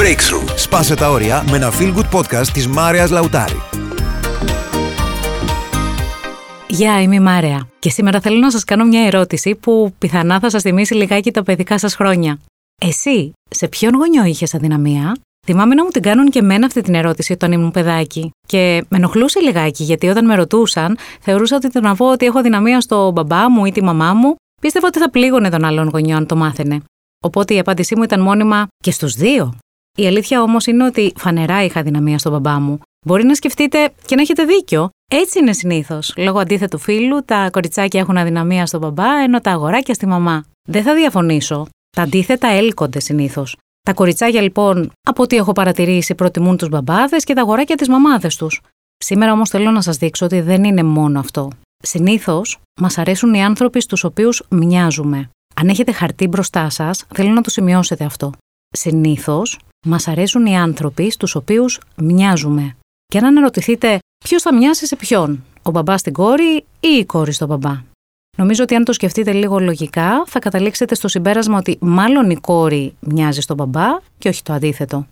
Breakthrough. Σπάσε τα όρια με ένα feel good podcast της Μάρειας Λαουτάρη. Γεια, είμαι η Μάρια. Και σήμερα θέλω να σας κάνω μια ερώτηση που πιθανά θα σας θυμίσει λιγάκι τα παιδικά σας χρόνια. Εσύ, σε ποιον γονιό είχες αδυναμία; Θυμάμαι να μου την κάνουν και εμένα αυτή την ερώτηση όταν ήμουν παιδάκι. Και με ενοχλούσε λιγάκι, γιατί όταν με ρωτούσαν, θεωρούσα ότι το να πω ότι έχω αδυναμία στο μπαμπά μου ή τη μαμά μου, πίστευα ότι θα πλήγωνε τον άλλον γονιό αν το μάθαινε. Οπότε η απάντησή μου ήταν μόνιμα και στους δύο. Η αλήθεια όμως είναι ότι φανερά είχα δυναμία στον μπαμπά μου. Μπορεί να σκεφτείτε και να έχετε δίκιο. Έτσι είναι συνήθως. Λόγω αντίθετου φίλου, τα κοριτσάκια έχουν αδυναμία στον μπαμπά, ενώ τα αγοράκια στη μαμά. Δεν θα διαφωνήσω. Τα αντίθετα έλκονται συνήθως. Τα κοριτσάκια λοιπόν, από ό,τι έχω παρατηρήσει, προτιμούν τους μπαμπάδες και τα αγοράκια τι μαμάδες τους. Σήμερα όμως θέλω να σας δείξω ότι δεν είναι μόνο αυτό. Συνήθως, μας αρέσουν οι άνθρωποι στους οποίους μοιάζουμε. Αν έχετε χαρτί μπροστά σας, θέλω να το σημειώσετε αυτό. Συνήθως, μας αρέσουν οι άνθρωποι στους οποίους μοιάζουμε. Και αν αναρωτηθείτε ποιος θα μοιάσει σε ποιον, ο μπαμπάς στην κόρη ή η κόρη στον μπαμπά; Νομίζω ότι αν το σκεφτείτε λίγο λογικά, θα καταλήξετε στο συμπέρασμα ότι μάλλον η κόρη μοιάζει στον μπαμπά και όχι το αντίθετο.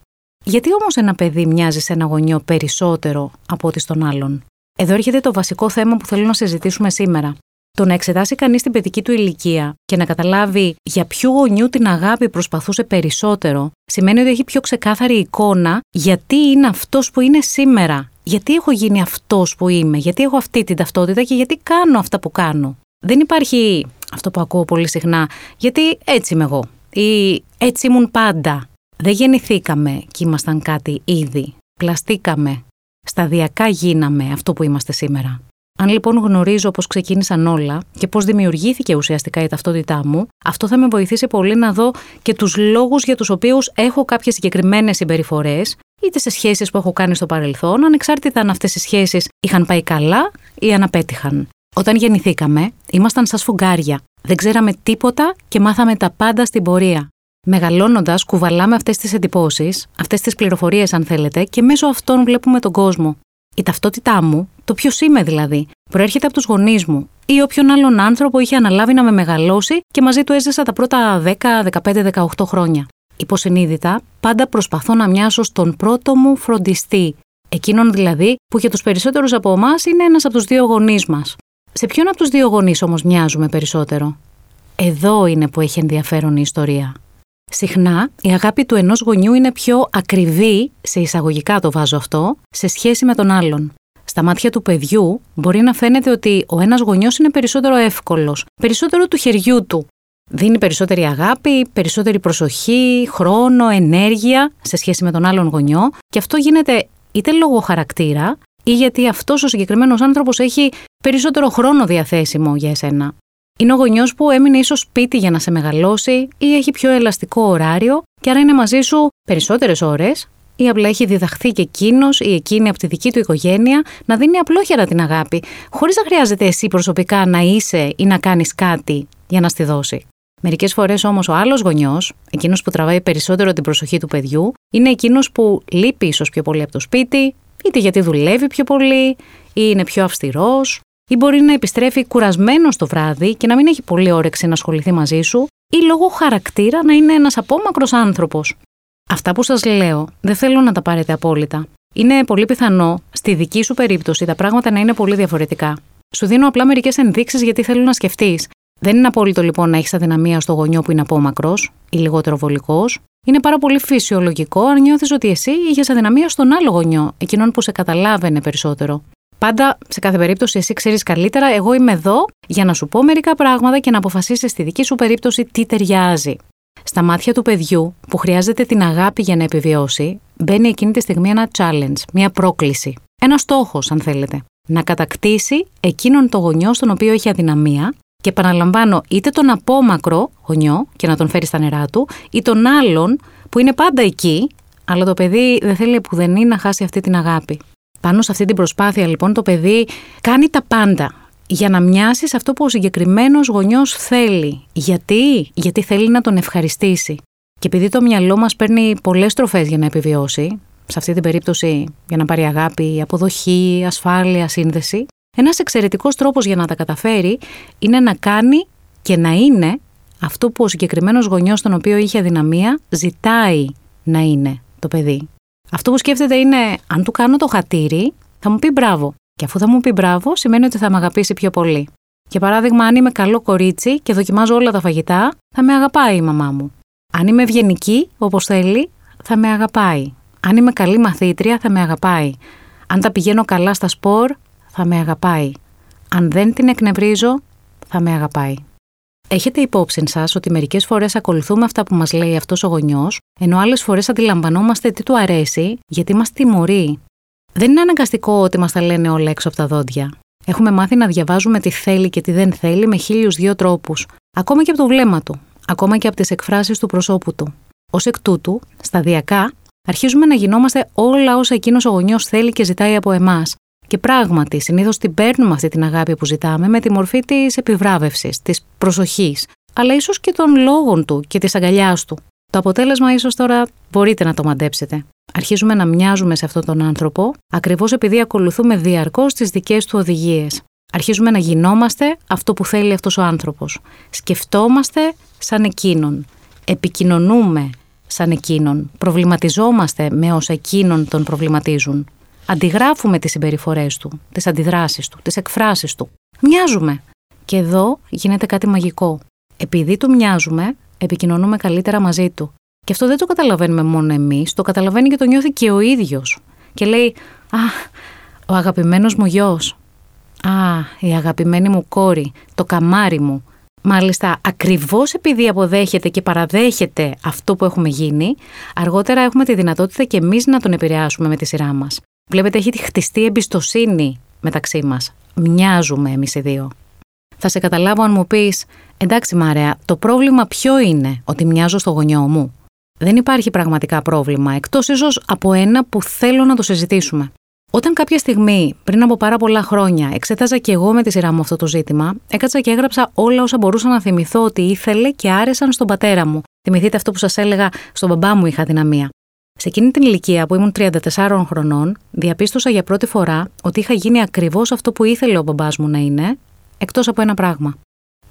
Γιατί όμως ένα παιδί μοιάζει σε ένα γονιό περισσότερο από ότι στον άλλον; Εδώ έρχεται το βασικό θέμα που θέλω να συζητήσουμε σήμερα. Το να εξετάσει κανείς την παιδική του ηλικία και να καταλάβει για ποιο γονιού την αγάπη προσπαθούσε περισσότερο, σημαίνει ότι έχει πιο ξεκάθαρη εικόνα γιατί είναι αυτός που είναι σήμερα. Γιατί έχω γίνει αυτός που είμαι, γιατί έχω αυτή την ταυτότητα και γιατί κάνω αυτά που κάνω. Δεν υπάρχει αυτό που ακούω πολύ συχνά, γιατί έτσι είμαι εγώ ή έτσι ήμουν πάντα. Δεν γεννηθήκαμε και ήμασταν κάτι ήδη. Πλαστήκαμε. Σταδιακά γίναμε αυτό που είμαστε σήμερα. Αν λοιπόν γνωρίζω πώς ξεκίνησαν όλα και πώς δημιουργήθηκε ουσιαστικά η ταυτότητά μου, αυτό θα με βοηθήσει πολύ να δω και τους λόγους για τους οποίους έχω κάποιες συγκεκριμένες συμπεριφορές, είτε σε σχέσεις που έχω κάνει στο παρελθόν, ανεξάρτητα αν αυτές οι σχέσεις είχαν πάει καλά ή αν απέτυχαν. Όταν γεννηθήκαμε, ήμασταν σαν σφουγγάρια. Δεν ξέραμε τίποτα και μάθαμε τα πάντα στην πορεία. Μεγαλώνοντας, κουβαλάμε αυτές τις εντυπώσεις, αυτές τις πληροφορίες, αν θέλετε, και μέσω αυτών βλέπουμε τον κόσμο. Η ταυτότητά μου, το ποιος είμαι δηλαδή, προέρχεται από τους γονείς μου ή όποιον άλλον άνθρωπο είχε αναλάβει να με μεγαλώσει και μαζί του έζησα τα πρώτα 10, 15, 18 χρόνια. Υποσυνείδητα, πάντα προσπαθώ να μοιάσω στον πρώτο μου φροντιστή, εκείνον δηλαδή που για τους περισσότερους από εμάς είναι ένας από τους δύο γονείς μας. Σε ποιον από τους δύο γονείς όμως μοιάζουμε περισσότερο; Εδώ είναι που έχει ενδιαφέρον η ιστορία. Συχνά η αγάπη του ενός γονιού είναι πιο ακριβή, σε εισαγωγικά το βάζω αυτό, σε σχέση με τον άλλον. Στα μάτια του παιδιού μπορεί να φαίνεται ότι ο ένας γονιός είναι περισσότερο εύκολος, περισσότερο του χεριού του. Δίνει περισσότερη αγάπη, περισσότερη προσοχή, χρόνο, ενέργεια σε σχέση με τον άλλον γονιό και αυτό γίνεται είτε λόγω χαρακτήρα ή γιατί αυτός ο συγκεκριμένος άνθρωπος έχει περισσότερο χρόνο διαθέσιμο για εσένα. Είναι ο γονιός που έμεινε ίσως σπίτι για να σε μεγαλώσει ή έχει πιο ελαστικό ωράριο και άρα είναι μαζί σου περισσότερες ώρες; Ή απλά έχει διδαχθεί και εκείνος ή εκείνη από τη δική του οικογένεια να δίνει απλόχερα την αγάπη, χωρίς να χρειάζεται εσύ προσωπικά να είσαι ή να κάνεις κάτι για να στη δώσει; Μερικές φορές όμως ο άλλος γονιός, εκείνος που τραβάει περισσότερο την προσοχή του παιδιού, είναι εκείνος που λείπει ίσως πιο πολύ από το σπίτι, είτε γιατί δουλεύει πιο πολύ, ή είναι πιο αυστηρός, ή μπορεί να επιστρέφει κουρασμένος το βράδυ και να μην έχει πολύ όρεξη να ασχοληθεί μαζί σου, ή λόγω χαρακτήρα να είναι ένας απόμακρος άνθρωπος. Αυτά που σας λέω δεν θέλω να τα πάρετε απόλυτα. Είναι πολύ πιθανό στη δική σου περίπτωση τα πράγματα να είναι πολύ διαφορετικά. Σου δίνω απλά μερικές ενδείξεις γιατί θέλω να σκεφτείς. Δεν είναι απόλυτο λοιπόν να έχεις αδυναμία στο γονιό που είναι απόμακρος ή λιγότερο βολικός. Είναι πάρα πολύ φυσιολογικό αν νιώθεις ότι εσύ είχες αδυναμία στον άλλο γονιό, εκείνον που σε καταλάβαινε περισσότερο. Πάντα, σε κάθε περίπτωση, εσύ ξέρεις καλύτερα. Εγώ είμαι εδώ για να σου πω μερικά πράγματα και να αποφασίσεις στη δική σου περίπτωση τι ταιριάζει. Στα μάτια του παιδιού, που χρειάζεται την αγάπη για να επιβιώσει, μπαίνει εκείνη τη στιγμή ένα challenge, μια πρόκληση. Ένα στόχος, αν θέλετε. Να κατακτήσει εκείνον το γονιό στον οποίο έχει αδυναμία και επαναλαμβάνω είτε τον απόμακρο γονιό και να τον φέρει στα νερά του, ή τον άλλον που είναι πάντα εκεί, αλλά το παιδί δεν θέλει που δεν είναι να χάσει αυτή την αγάπη. Πάνω σε αυτή την προσπάθεια λοιπόν το παιδί κάνει τα πάντα για να μοιάσει σε αυτό που ο συγκεκριμένος γονιός θέλει. Γιατί; Γιατί θέλει να τον ευχαριστήσει. Και επειδή το μυαλό μας παίρνει πολλές στροφέ για να επιβιώσει, σε αυτή την περίπτωση για να πάρει αγάπη, αποδοχή, ασφάλεια, σύνδεση, ένας εξαιρετικός τρόπος για να τα καταφέρει είναι να κάνει και να είναι αυτό που ο συγκεκριμένος γονιός, τον οποίο είχε αδυναμία, ζητάει να είναι το παιδί. Αυτό που σκέφτεται είναι, αν του κάνω το χατήρι, θα μου πει μπράβο. Και αφού θα μου πει μπράβο, σημαίνει ότι θα με αγαπήσει πιο πολύ. Για παράδειγμα, αν είμαι καλό κορίτσι και δοκιμάζω όλα τα φαγητά, θα με αγαπάει η μαμά μου. Αν είμαι ευγενική, όπως θέλει, θα με αγαπάει. Αν είμαι καλή μαθήτρια, θα με αγαπάει. Αν τα πηγαίνω καλά στα σπορ, θα με αγαπάει. Αν δεν την εκνευρίζω, θα με αγαπάει. Έχετε υπόψη σας ότι μερικές φορές ακολουθούμε αυτά που μας λέει αυτός ο γονιός, ενώ άλλες φορές αντιλαμβανόμαστε τι του αρέσει, γιατί μας τιμωρεί. Δεν είναι αναγκαστικό ότι μας τα λένε όλα έξω από τα δόντια. Έχουμε μάθει να διαβάζουμε τι θέλει και τι δεν θέλει με χίλιους δύο τρόπους, ακόμα και από το βλέμμα του, ακόμα και από τις εκφράσεις του προσώπου του. Ω εκ τούτου, σταδιακά, αρχίζουμε να γινόμαστε όλα όσα εκείνος ο γονιός θέλει και ζητάει από εμάς. Και πράγματι, συνήθως την παίρνουμε αυτή την αγάπη που ζητάμε με τη μορφή της επιβράβευσης, της προσοχής, αλλά ίσως και των λόγων του και της αγκαλιάς του. Το αποτέλεσμα ίσως τώρα μπορείτε να το μαντέψετε. Αρχίζουμε να μοιάζουμε σε αυτόν τον άνθρωπο, ακριβώς επειδή ακολουθούμε διαρκώς τις δικές του οδηγίες. Αρχίζουμε να γινόμαστε αυτό που θέλει αυτός ο άνθρωπος. Σκεφτόμαστε σαν εκείνον. Επικοινωνούμε σαν εκείνον. Προβληματιζόμαστε με όσα εκείνον τον προβληματίζουν. Αντιγράφουμε τις συμπεριφορές του, τις αντιδράσεις του, τις εκφράσεις του. Μοιάζουμε. Και εδώ γίνεται κάτι μαγικό. Επειδή του μοιάζουμε, επικοινωνούμε καλύτερα μαζί του. Και αυτό δεν το καταλαβαίνουμε μόνο εμείς, το καταλαβαίνει και το νιώθει και ο ίδιος. Και λέει, Α, ο αγαπημένος μου γιος. Α, η αγαπημένη μου κόρη, το καμάρι μου. Μάλιστα, ακριβώς επειδή αποδέχεται και παραδέχεται αυτό που έχουμε γίνει, αργότερα έχουμε τη δυνατότητα και εμείς να τον επηρεάσουμε με τη σειρά μας. Βλέπετε, έχει τη χτιστή εμπιστοσύνη μεταξύ μας. Μοιάζουμε εμείς οι δύο. Θα σε καταλάβω αν μου πεις, εντάξει Μάρεα, το πρόβλημα ποιο είναι ότι μοιάζω στο γονιό μου; Δεν υπάρχει πραγματικά πρόβλημα, εκτός ίσως από ένα που θέλω να το συζητήσουμε. Όταν κάποια στιγμή, πριν από πάρα πολλά χρόνια, εξέταζα και εγώ με τη σειρά μου αυτό το ζήτημα, έκατσα και έγραψα όλα όσα μπορούσα να θυμηθώ ότι ήθελε και άρεσαν στον πατέρα μου. Θυμηθείτε αυτό που σας έλεγα, στον μπαμπά μου είχα δυναμία. Σε εκείνη την ηλικία που ήμουν 34 χρονών, διαπίστωσα για πρώτη φορά ότι είχα γίνει ακριβώς αυτό που ήθελε ο μπαμπάς μου να είναι, εκτός από ένα πράγμα.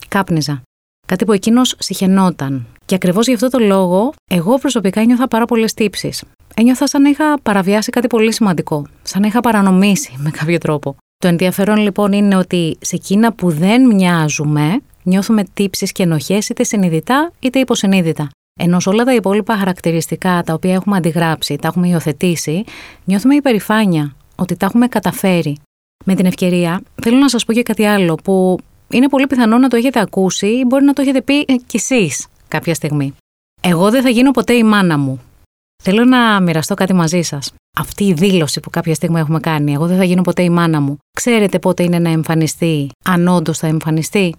Κάπνιζα. Κάτι που εκείνος συχαινόταν. Και ακριβώς γι' αυτό το λόγο, εγώ προσωπικά ένιωθα πάρα πολλές τύψεις. Ένιωθα σαν να είχα παραβιάσει κάτι πολύ σημαντικό, σαν να είχα παρανομήσει με κάποιο τρόπο. Το ενδιαφέρον λοιπόν είναι ότι σε εκείνα που δεν μοιάζουμε, νιώθουμε τύψεις και ενοχές είτε συνειδητά είτε υποσυνείδητα. Ενώ σε όλα τα υπόλοιπα χαρακτηριστικά τα οποία έχουμε αντιγράψει, τα έχουμε υιοθετήσει, νιώθουμε υπερηφάνεια ότι τα έχουμε καταφέρει. Με την ευκαιρία, θέλω να σας πω και κάτι άλλο που είναι πολύ πιθανό να το έχετε ακούσει ή μπορεί να το έχετε πει κι εσείς κάποια στιγμή. Εγώ δεν θα γίνω ποτέ η μάνα μου. Θέλω να μοιραστώ κάτι μαζί σας. Αυτή η δήλωση που κάποια στιγμή έχουμε κάνει, Εγώ δεν θα γίνω ποτέ η μάνα μου. Ξέρετε πότε είναι να εμφανιστεί, αν όντως θα εμφανιστεί;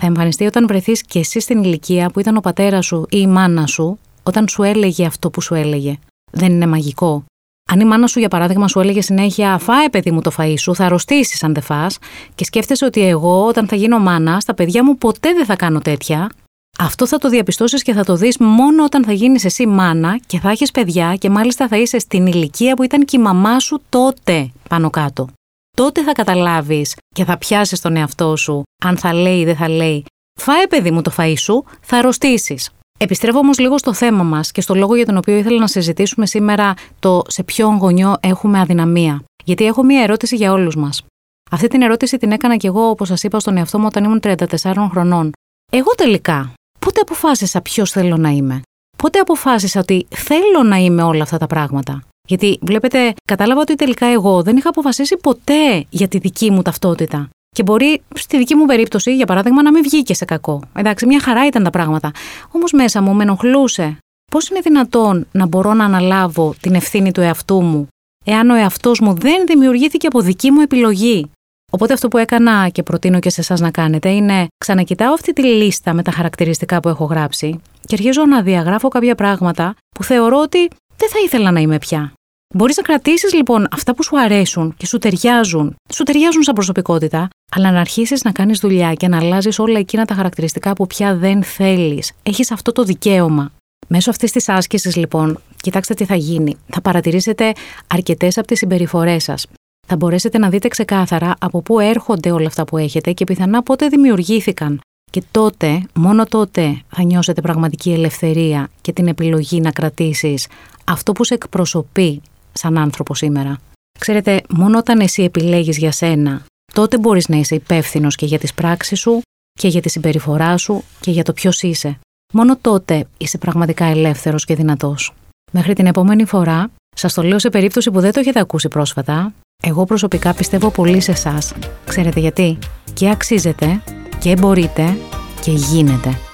Θα εμφανιστεί όταν βρεθείς κι εσύ στην ηλικία που ήταν ο πατέρας σου ή η μάνα σου, όταν σου έλεγε αυτό που σου έλεγε. Δεν είναι μαγικό. Αν η μάνα σου, για παράδειγμα, σου έλεγε συνέχεια Φάε, παιδί μου, το φαΐ σου, θα αρρωστήσεις αν δεν φά, και σκέφτεσαι ότι εγώ, όταν θα γίνω μάνα, στα παιδιά μου ποτέ δεν θα κάνω τέτοια, αυτό θα το διαπιστώσεις και θα το δεις μόνο όταν θα γίνεις εσύ μάνα και θα έχεις παιδιά και μάλιστα θα είσαι στην ηλικία που ήταν και η μαμά σου τότε πάνω κάτω. Τότε θα καταλάβεις και θα πιάσεις τον εαυτό σου, αν θα λέει ή δεν θα λέει. Φάε, παιδί μου, το φαΐ σου, θα αρρωστήσεις. Επιστρέφω όμως λίγο στο θέμα μας και στο λόγο για τον οποίο ήθελα να συζητήσουμε σήμερα το σε ποιον γονιό έχουμε αδυναμία. Γιατί έχω μία ερώτηση για όλους μας. Αυτή την ερώτηση την έκανα κι εγώ, όπως σας είπα, στον εαυτό μου όταν ήμουν 34 χρονών. Εγώ τελικά, πότε αποφάσισα ποιος θέλω να είμαι; Πότε αποφάσισα ότι θέλω να είμαι όλα αυτά τα πράγματα; Γιατί βλέπετε, κατάλαβα ότι τελικά εγώ δεν είχα αποφασίσει ποτέ για τη δική μου ταυτότητα. Και μπορεί στη δική μου περίπτωση, για παράδειγμα, να μην βγήκε σε κακό. Εντάξει, μια χαρά ήταν τα πράγματα. Όμως μέσα μου με ενοχλούσε. Πώς είναι δυνατόν να μπορώ να αναλάβω την ευθύνη του εαυτού μου, εάν ο εαυτός μου δεν δημιουργήθηκε από δική μου επιλογή. Οπότε αυτό που έκανα και προτείνω και σε εσάς να κάνετε είναι ξανακοιτάω αυτή τη λίστα με τα χαρακτηριστικά που έχω γράψει και αρχίζω να διαγράφω κάποια πράγματα που θεωρώ ότι δεν θα ήθελα να είμαι πια. Μπορείς να κρατήσεις λοιπόν αυτά που σου αρέσουν και σου ταιριάζουν, σου ταιριάζουν σαν προσωπικότητα, αλλά να αρχίσεις να κάνεις δουλειά και να αλλάζεις όλα εκείνα τα χαρακτηριστικά που πια δεν θέλεις. Έχεις αυτό το δικαίωμα. Μέσω αυτής της άσκησης, λοιπόν, κοιτάξτε τι θα γίνει. Θα παρατηρήσετε αρκετές από τις συμπεριφορές σας. Θα μπορέσετε να δείτε ξεκάθαρα από πού έρχονται όλα αυτά που έχετε και πιθανά πότε δημιουργήθηκαν. Και τότε, μόνο τότε, θα νιώσετε πραγματική ελευθερία και την επιλογή να κρατήσεις αυτό που σε εκπροσωπεί σαν άνθρωπο σήμερα. Ξέρετε, μόνο όταν εσύ επιλέγεις για σένα, τότε μπορείς να είσαι υπεύθυνος και για τις πράξεις σου και για τη συμπεριφορά σου και για το ποιος είσαι. Μόνο τότε είσαι πραγματικά ελεύθερος και δυνατός. Μέχρι την επόμενη φορά, σας το λέω σε περίπτωση που δεν το έχετε ακούσει πρόσφατα, εγώ προσωπικά πιστεύω πολύ σε εσάς. Ξέρετε γιατί; Και αξίζετε, και μπορείτε, και γίνεται.